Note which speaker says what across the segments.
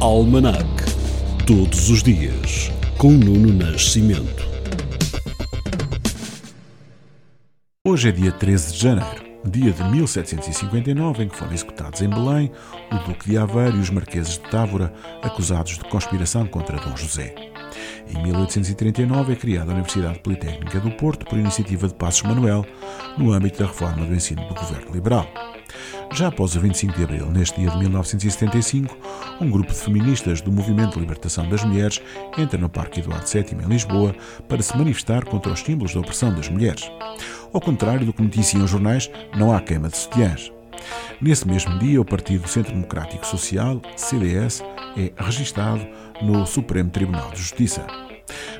Speaker 1: Almanac. Todos os dias, com Nuno Nascimento.
Speaker 2: Hoje é dia 13 de janeiro, dia de 1759, em que foram executados em Belém o Duque de Aveiro e os Marqueses de Távora, acusados de conspiração contra Dom José. Em 1839 é criada a Universidade Politécnica do Porto por iniciativa de Passos Manuel, no âmbito da reforma do ensino do governo liberal. Já após o 25 de abril, neste dia de 1975, um grupo de feministas do Movimento de Libertação das Mulheres entra no Parque Eduardo VII, em Lisboa, para se manifestar contra os símbolos da opressão das mulheres. Ao contrário do que noticiam os jornais, não há queima de sutiãs. Nesse mesmo dia, o Partido Centro Democrático Social, CDS, é registado no Supremo Tribunal de Justiça.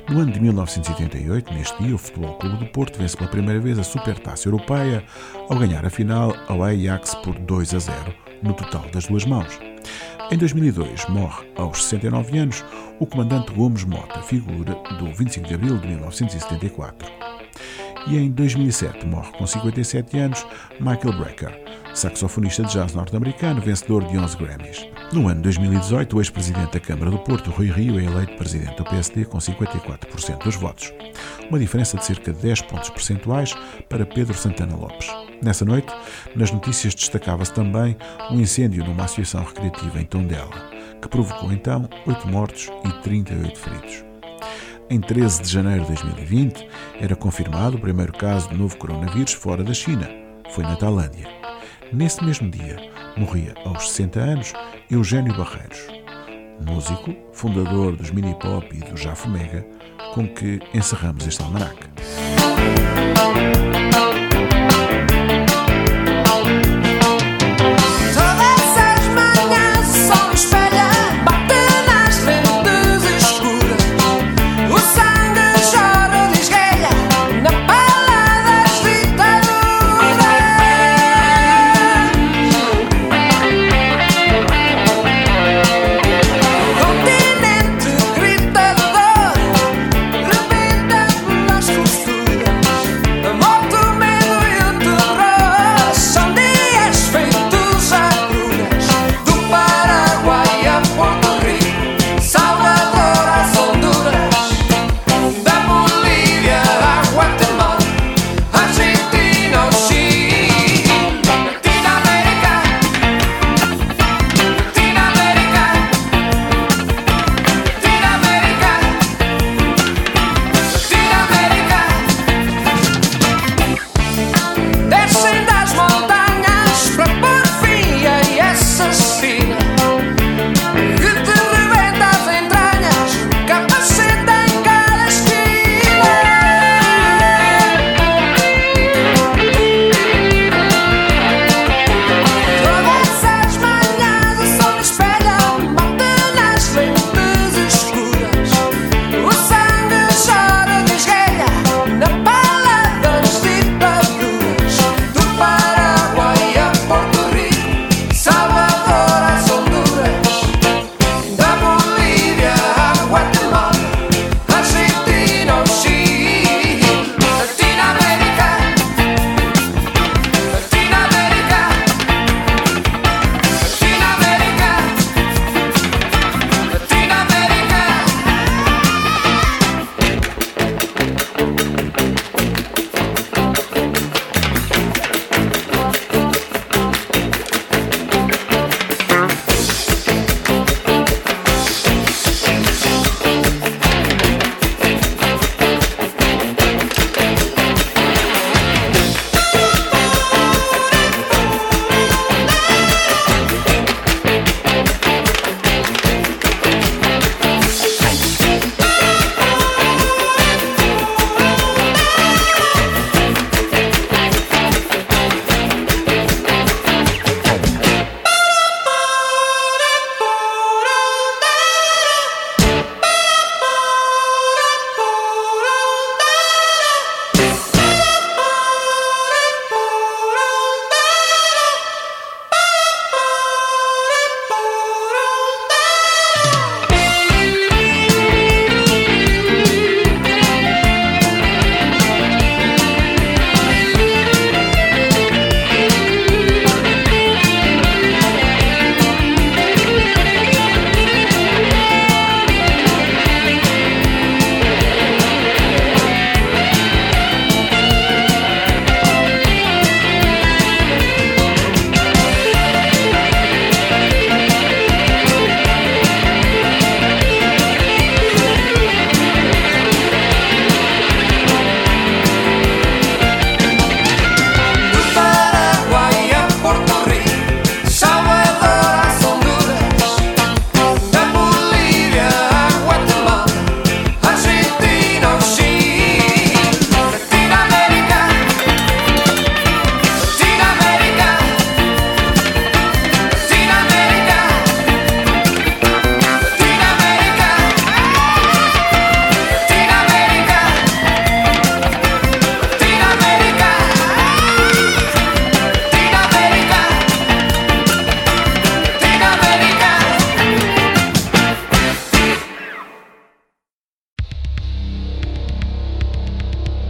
Speaker 2: No ano de 1988, neste dia, o Futebol Clube do Porto vence pela primeira vez a Supertaça Europeia ao ganhar a final ao Ajax por 2 a 0, no total das duas mãos. Em 2002, morre aos 69 anos o comandante Gomes Mota, figura do 25 de abril de 1974. E em 2007 morre com 57 anos Michael Brecker, saxofonista de jazz norte-americano, vencedor de 11 Grammys. No ano 2018, o ex-presidente da Câmara do Porto, Rui Rio, é eleito presidente do PSD com 54% dos votos, uma diferença de cerca de 10 pontos percentuais para Pedro Santana Lopes. Nessa noite, nas notícias destacava-se também um incêndio numa associação recreativa em Tondela, que provocou então 8 mortos e 38 feridos. Em 13 de janeiro de 2020, era confirmado o primeiro caso de novo coronavírus fora da China. Foi na Tailândia. Nesse mesmo dia, morria aos 60 anos Eugênio Barreiros, músico, fundador dos Mini Pop e do Jafo Mega, com que encerramos este almanac.